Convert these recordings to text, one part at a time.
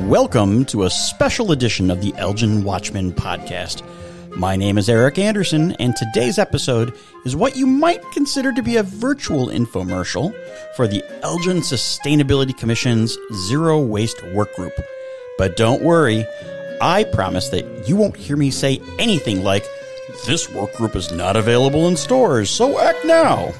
Welcome to a special edition of the Elgin Watchman podcast. My name is Eric Anderson, and today's episode is what you might consider to be a virtual infomercial for the Elgin Sustainability Commission's Zero Waste Work Group. But don't worry, I promise that you won't hear me say anything like, This work group is not available in stores, so act now.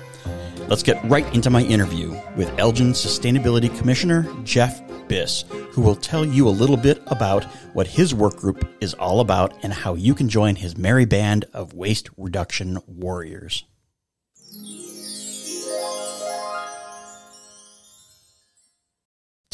Let's get right into my interview with Elgin Sustainability Commissioner Jeff Biss, who will tell you a little bit about what his work group is all about and how you can join his merry band of waste reduction warriors.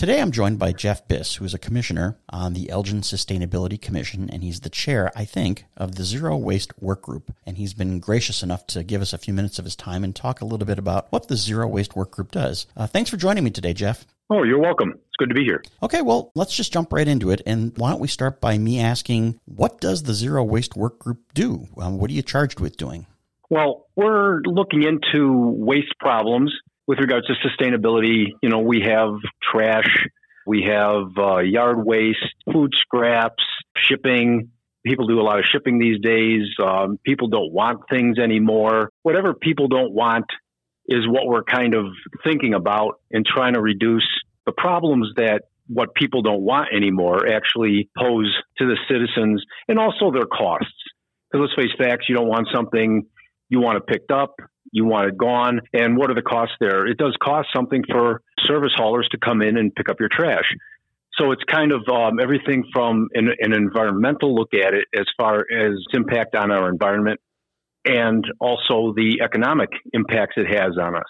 Today I'm joined by Jeff Biss, who is a commissioner on the Elgin Sustainability Commission, and he's the chair, I think, of the Zero Waste Work Group. And he's been gracious enough to give us a few minutes of his time and talk a little bit about what the Zero Waste Work Group does. Uh, thanks for joining me today, Jeff. Oh, you're welcome. It's good to be here. Okay, well, let's just jump right into it. And why don't we start by me asking, what does the Zero Waste Work Group do? Um, what are you charged with doing? Well, we're looking into waste problems with regards to sustainability. You know, we have trash, we have uh, yard waste, food scraps, shipping. People do a lot of shipping these days. Um, people don't want things anymore. Whatever people don't want is what we're kind of thinking about and trying to reduce the problems that what people don't want anymore actually pose to the citizens and also their costs. Because let's face facts, you don't want something you want it picked up, you want it gone, and what are the costs there? It does cost something for service haulers to come in and pick up your trash. So it's kind of um, everything from an, an environmental look at it as far as impact on our environment and also the economic impacts it has on us.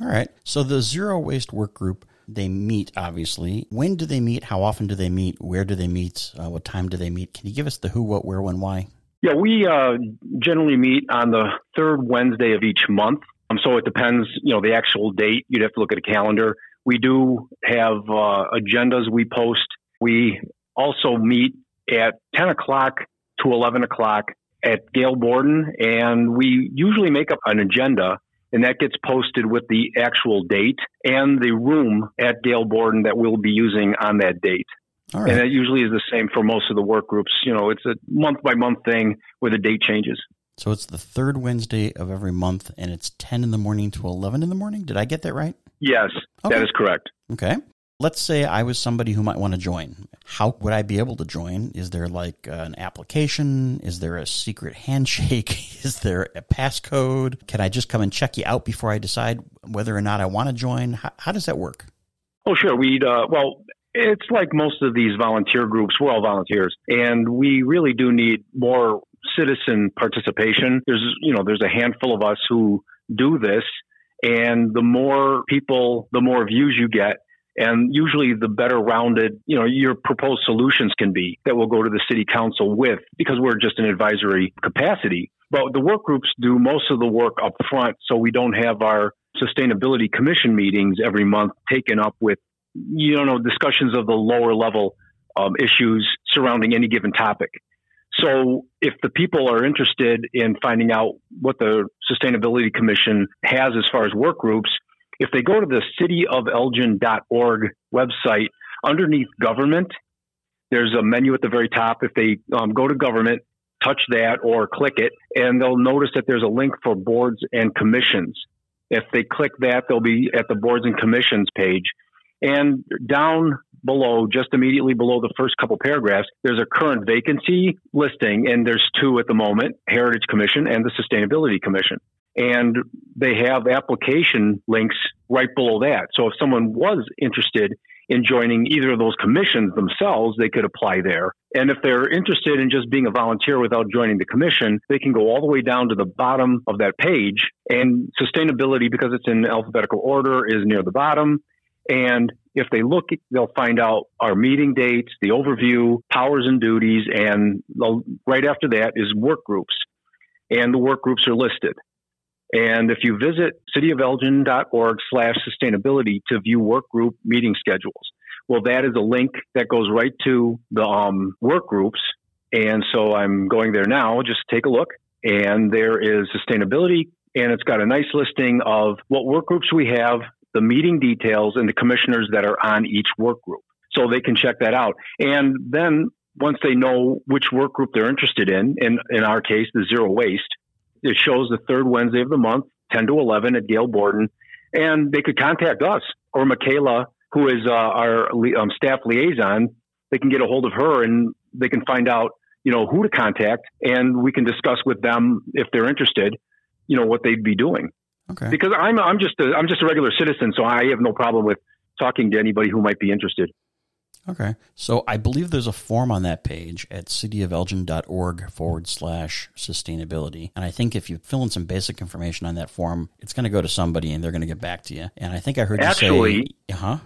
All right. So the Zero Waste Work Group, they meet obviously. When do they meet? How often do they meet? Where do they meet? Uh, what time do they meet? Can you give us the who, what, where, when, why? Yeah, we uh, generally meet on the third Wednesday of each month. Um, so it depends, you know, the actual date. You'd have to look at a calendar. We do have uh, agendas we post. We also meet at 10 o'clock to 11 o'clock at Gail Borden, and we usually make up an agenda, and that gets posted with the actual date and the room at Gail Borden that we'll be using on that date. And that usually is the same for most of the work groups. You know, it's a month by month thing where the date changes. So it's the third Wednesday of every month, and it's 10 in the morning to 11 in the morning. Did I get that right? Yes, okay. that is correct. Okay. Let's say I was somebody who might want to join. How would I be able to join? Is there like an application? Is there a secret handshake? Is there a passcode? Can I just come and check you out before I decide whether or not I want to join? How, how does that work? Oh, sure. We'd, uh, well, it's like most of these volunteer groups, we're all volunteers, and we really do need more citizen participation. There's, you know, there's a handful of us who do this, and the more people, the more views you get, and usually the better rounded, you know, your proposed solutions can be that we'll go to the city council with because we're just an advisory capacity. But the work groups do most of the work up front, so we don't have our sustainability commission meetings every month taken up with, you know, discussions of the lower level um, issues surrounding any given topic. So if the people are interested in finding out what the Sustainability Commission has as far as work groups, if they go to the cityofelgin.org website, underneath government, there's a menu at the very top. If they um, go to government, touch that or click it, and they'll notice that there's a link for boards and commissions. If they click that, they'll be at the boards and commissions page. And down below, just immediately below the first couple paragraphs, there's a current vacancy listing, and there's two at the moment Heritage Commission and the Sustainability Commission and they have application links right below that. So if someone was interested in joining either of those commissions themselves, they could apply there. And if they're interested in just being a volunteer without joining the commission, they can go all the way down to the bottom of that page. And sustainability, because it's in alphabetical order, is near the bottom. And if they look, they'll find out our meeting dates, the overview, powers and duties, and right after that is work groups. And the work groups are listed. And if you visit cityofelgin.org slash sustainability to view work group meeting schedules, well, that is a link that goes right to the um, work groups. And so I'm going there now, just take a look. And there is sustainability, and it's got a nice listing of what work groups we have, the meeting details, and the commissioners that are on each work group. So they can check that out. And then once they know which work group they're interested in, in, in our case, the zero waste, it shows the third Wednesday of the month, 10 to 11 at Gail Borden. And they could contact us or Michaela, who is uh, our um, staff liaison. They can get a hold of her and they can find out, you know, who to contact and we can discuss with them if they're interested, you know, what they'd be doing. Okay. Because I'm, I'm just a, I'm just a regular citizen, so I have no problem with talking to anybody who might be interested. Okay. So I believe there's a form on that page at cityofelgin.org forward slash sustainability. And I think if you fill in some basic information on that form, it's going to go to somebody and they're going to get back to you. And I think I heard you Actually, say, huh?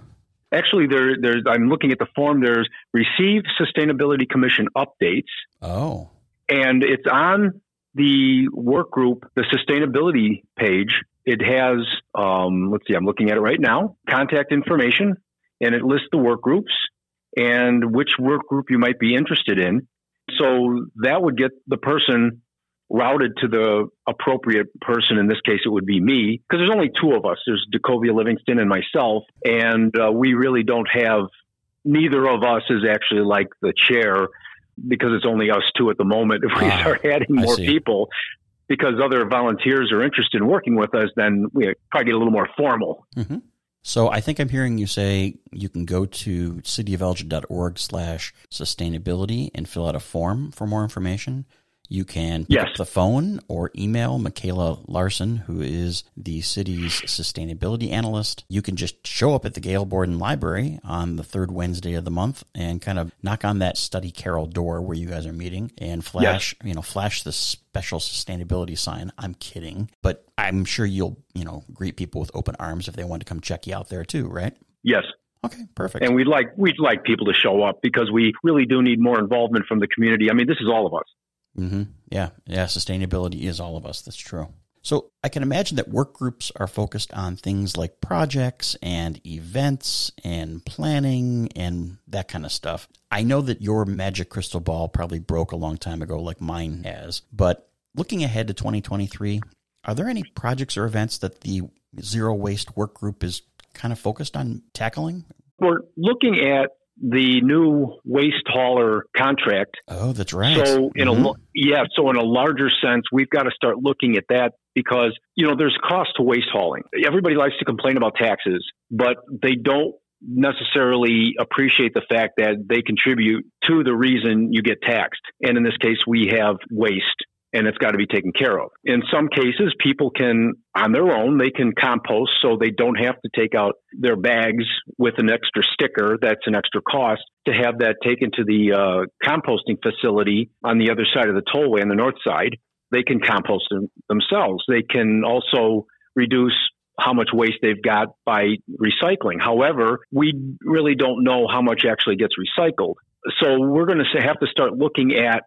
Actually, there, there's, I'm looking at the form. There's receive Sustainability Commission updates. Oh. And it's on the work group, the sustainability page. It has, um, let's see, I'm looking at it right now, contact information, and it lists the work groups and which work group you might be interested in. So that would get the person routed to the appropriate person. In this case, it would be me because there's only two of us. There's Decovia Livingston and myself, and uh, we really don't have. Neither of us is actually like the chair because it's only us two at the moment. If we Ah, start adding more people, because other volunteers are interested in working with us, then we probably get a little more formal. hmm So I think I'm hearing you say you can go to cityofelgin.org slash sustainability and fill out a form for more information. You can pick Yes. up the phone or email Michaela Larson, who is the city's sustainability analyst. You can just show up at the Gail Borden Library on the third Wednesday of the month and kind of knock on that study carrel door where you guys are meeting and flash, you know, flash the special sustainability sign. I'm kidding, but I'm sure you'll, you know, greet people with open arms if they want to come check you out there too, right? Yes. Okay, perfect. And we'd like we'd like people to show up because we really do need more involvement from the community. I mean, this is all of us. Hmm Yeah, yeah. Sustainability is all of us. That's true. So I can imagine that work groups are focused on things like projects and events and planning and that kind of stuff. I know that your magic crystal ball probably broke a long time ago, like mine has. But looking ahead to 2023, are there any projects or events that the zero waste work group is kind of focused on tackling? We're looking at the new waste hauler contract. Oh, that's right. So in Mhm. a yeah, so in a larger sense, we've got to start looking at that because you know there's cost to waste hauling. Everybody likes to complain about taxes, but they don't necessarily appreciate the fact that they contribute to the reason you get taxed. And in this case, we have waste and it's got to be taken care of. In some cases, people can, on their own, they can compost so they don't have to take out their bags with an extra sticker. That's an extra cost to have that taken to the uh, composting facility on the other side of the tollway on the north side. They can compost them themselves. They can also reduce how much waste they've got by recycling. However, we really don't know how much actually gets recycled. So we're going to have to start looking at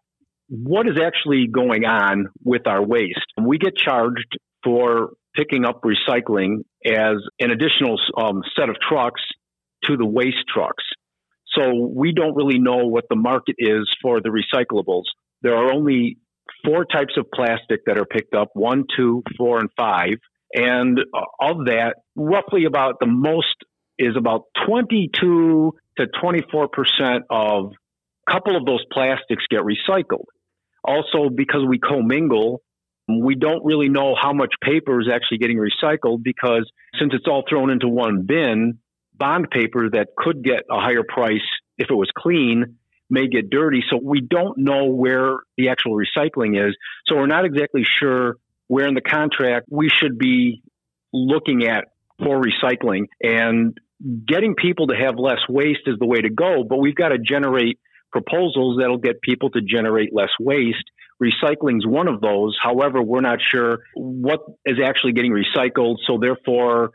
what is actually going on with our waste. We get charged for picking up recycling as an additional um, set of trucks to the waste trucks. So we don't really know what the market is for the recyclables. There are only four types of plastic that are picked up one, two, four, and five. And uh, of that, roughly about the most is about 22 to 24% of a couple of those plastics get recycled. Also, because we commingle, we don't really know how much paper is actually getting recycled because since it's all thrown into one bin, bond paper that could get a higher price if it was clean may get dirty. So we don't know where the actual recycling is. So we're not exactly sure where in the contract we should be looking at for recycling and getting people to have less waste is the way to go, but we've got to generate proposals that'll get people to generate less waste. Recycling's one of those. However, we're not sure what is actually getting recycled. So therefore,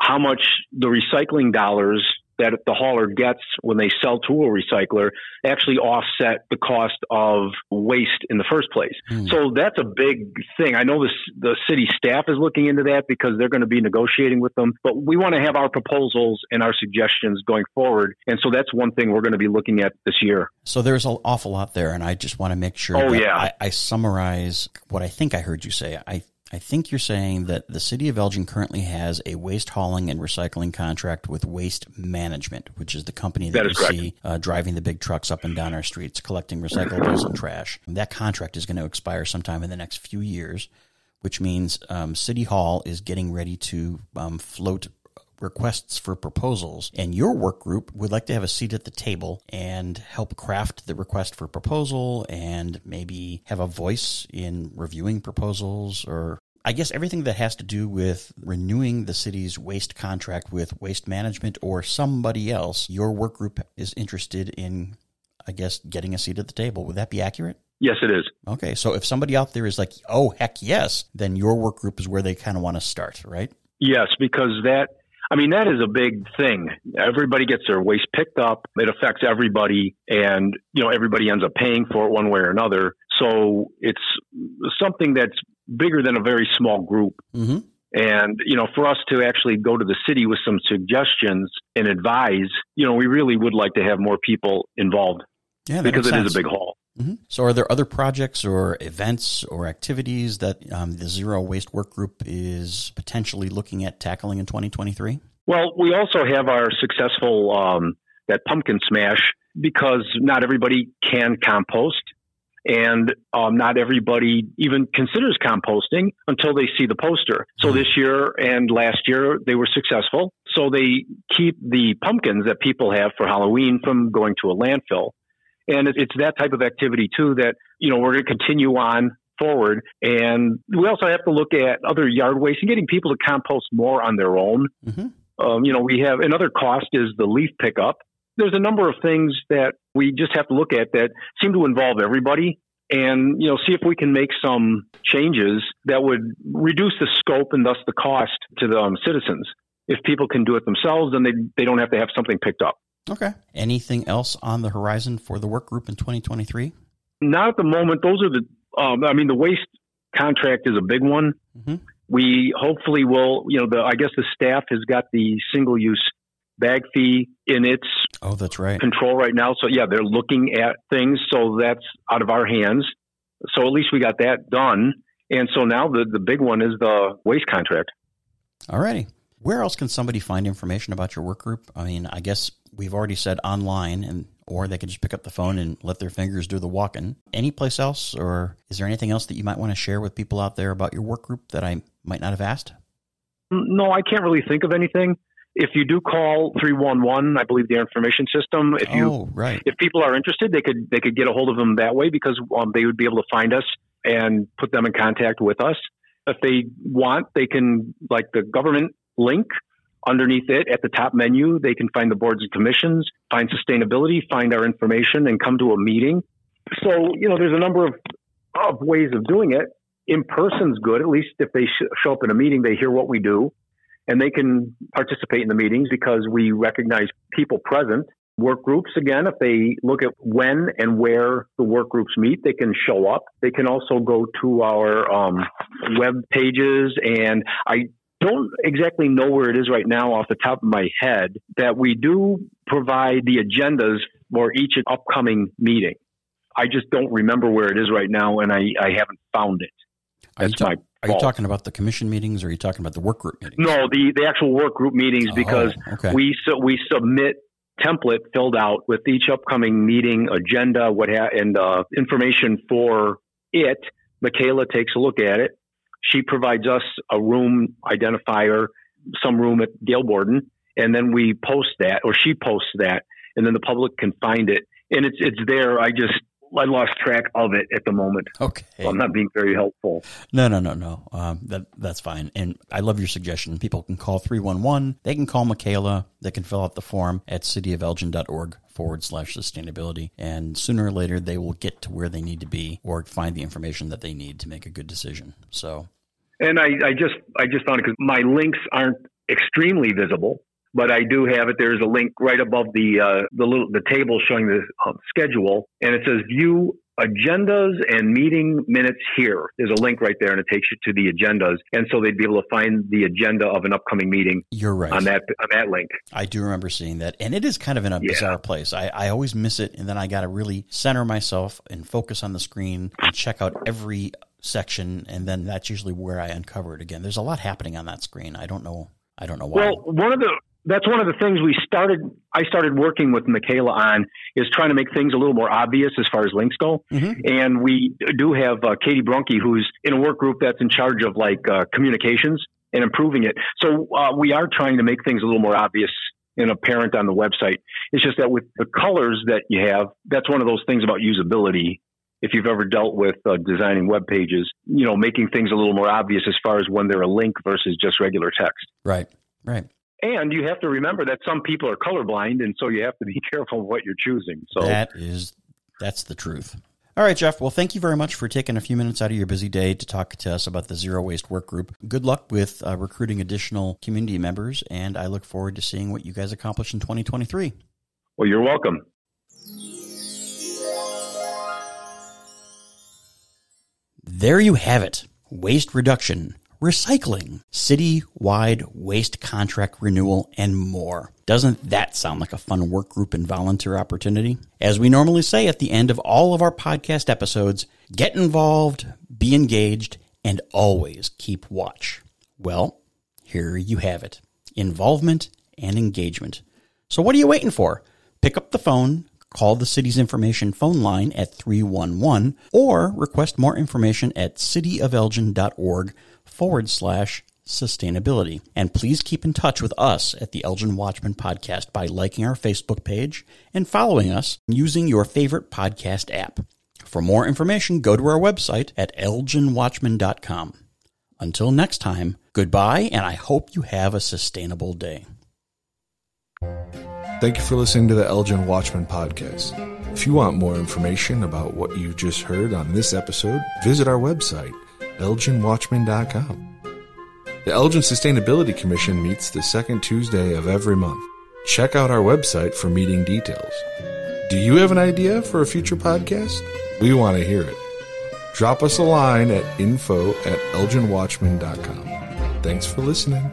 how much the recycling dollars that the hauler gets when they sell to a recycler actually offset the cost of waste in the first place. Hmm. So that's a big thing. I know this, the city staff is looking into that because they're going to be negotiating with them, but we want to have our proposals and our suggestions going forward. And so that's one thing we're going to be looking at this year. So there's an awful lot there, and I just want to make sure Oh, yeah. I, I summarize what I think I heard you say. I, I think you're saying that the city of Elgin currently has a waste hauling and recycling contract with Waste Management, which is the company that, That you correct. see uh, driving the big trucks up and down our streets collecting recyclables and trash. That contract is going to expire sometime in the next few years, which means um, City Hall is getting ready to um, float requests for proposals and your work group would like to have a seat at the table and help craft the request for proposal and maybe have a voice in reviewing proposals or I guess everything that has to do with renewing the city's waste contract with waste management or somebody else, your work group is interested in, I guess, getting a seat at the table. Would that be accurate? Yes, it is. Okay. So if somebody out there is like, oh, heck yes, then your work group is where they kind of want to start, right? Yes, because that, I mean, that is a big thing. Everybody gets their waste picked up. It affects everybody, and you know everybody ends up paying for it one way or another. So it's something that's bigger than a very small group. Mm-hmm. And you know, for us to actually go to the city with some suggestions and advise, you know, we really would like to have more people involved Yeah, because it makes is a big haul. hmm So, are there other projects or events or activities that um, the Zero Waste Work Group is potentially looking at tackling in 2023? Well, we also have our successful um, that pumpkin smash because not everybody can compost, and um, not everybody even considers composting until they see the poster. So Mhm. this year and last year they were successful. So they keep the pumpkins that people have for Halloween from going to a landfill, and it's that type of activity too that you know we're going to continue on forward. And we also have to look at other yard waste and getting people to compost more on their own. Mm-hmm. Um, you know, we have another cost is the leaf pickup. There's a number of things that we just have to look at that seem to involve everybody and, you know, see if we can make some changes that would reduce the scope and thus the cost to the um, citizens. If people can do it themselves, then they, they don't have to have something picked up. Okay. Anything else on the horizon for the work group in 2023? Not at the moment. Those are the, um, I mean, the waste contract is a big one. Mm-hmm. we hopefully will you know the i guess the staff has got the single use bag fee in its Oh, that's right. control right now so yeah they're looking at things so that's out of our hands so at least we got that done and so now the the big one is the waste contract All righty. Where else can somebody find information about your work group? I mean, I guess we've already said online, and or they can just pick up the phone and let their fingers do the walking. Any place else, or is there anything else that you might want to share with people out there about your work group that I might not have asked? no i can't really think of anything if you do call 311 i believe their information system if you oh, right. if people are interested, they could they could get a hold of them that way because um, they would be able to find us and put them in contact with us. If they want, they can like the government link underneath it at the top menu. They can find the boards and commissions, find sustainability, find our information, and come to a meeting. So you know, there's a number of of ways of doing it. In person's good. At least if they sh- show up in a meeting, they hear what we do, and they can participate in the meetings because we recognize people present. Work groups again if they look at when and where the work groups meet they can show up. They can also go to our um, web pages and i don't exactly know where it is right now off the top of my head that we do provide the agendas for each upcoming meeting. I just don't remember where it is right now and i, I haven't found it. That's my are you talking about the commission meetings, or are you talking about the work group meetings? no the, the actual work group meetings because Oh, okay. we we submit template filled out with each upcoming meeting agenda, what ha- and uh, information for it. Michaela takes a look at it. She provides us a room identifier, some room at Gail Borden, and then we post that, or she posts that, and then the public can find it. And it's it's there. I just I lost track of it at the moment. okay. So I'm not being very helpful. No, no, no, no. Um, that that's fine. And I love your suggestion. People can call 311. They can call Michaela. They can fill out the form at cityofelgin.org forward slash sustainability. And sooner or later, they will get to where they need to be or find the information that they need to make a good decision. So, And I, I just I just found it because my links aren't extremely visible, but I do have it. There's a link right above the uh, the little the table showing the uh, schedule, and it says view agendas and meeting minutes here. There's a link right there, and it takes you to the agendas, and so they'd be able to find the agenda of an upcoming meeting you're right. on that on that link. I do remember seeing that, and it is kind of in a Yeah. bizarre place. I, I always miss it, and then I got to really center myself and focus on the screen and check out every section, and then that's usually where I uncover it again. There's a lot happening on that screen. I don't know. I don't know why. Well, one of the that's one of the things we started. I started working with Michaela on is trying to make things a little more obvious as far as links go. Mm-hmm. And we do have uh, Katie Brunke, who's in a work group that's in charge of like uh, communications and improving it. So uh, we are trying to make things a little more obvious and apparent on the website. It's just that with the colors that you have, that's one of those things about usability. If you've ever dealt with uh, designing web pages, you know, making things a little more obvious as far as when they're a link versus just regular text. Right. Right. And you have to remember that some people are colorblind, and so you have to be careful of what you're choosing. So that is that's the truth. All right, Jeff. Well, thank you very much for taking a few minutes out of your busy day to talk to us about the Zero Waste Work Group. Good luck with uh, recruiting additional community members, and I look forward to seeing what you guys accomplish in 2023. Well, you're welcome. There you have it waste reduction recycling, city-wide waste contract renewal, and more. Doesn't that sound like a fun work group and volunteer opportunity? As we normally say at the end of all of our podcast episodes, get involved, be engaged, and always keep watch. Well, here you have it. Involvement and engagement. So what are you waiting for? Pick up the phone, call the city's information phone line at 311 or request more information at cityofelgin.org forward slash sustainability. And please keep in touch with us at the Elgin Watchman Podcast by liking our Facebook page and following us using your favorite podcast app. For more information, go to our website at elginwatchman.com. Until next time, goodbye, and I hope you have a sustainable day. Thank you for listening to the Elgin Watchman Podcast. If you want more information about what you just heard on this episode, visit our website elginwatchman.com. The Elgin Sustainability Commission meets the second Tuesday of every month. Check out our website for meeting details. Do you have an idea for a future podcast? We want to hear it. Drop us a line at info at elginwatchman.com. Thanks for listening.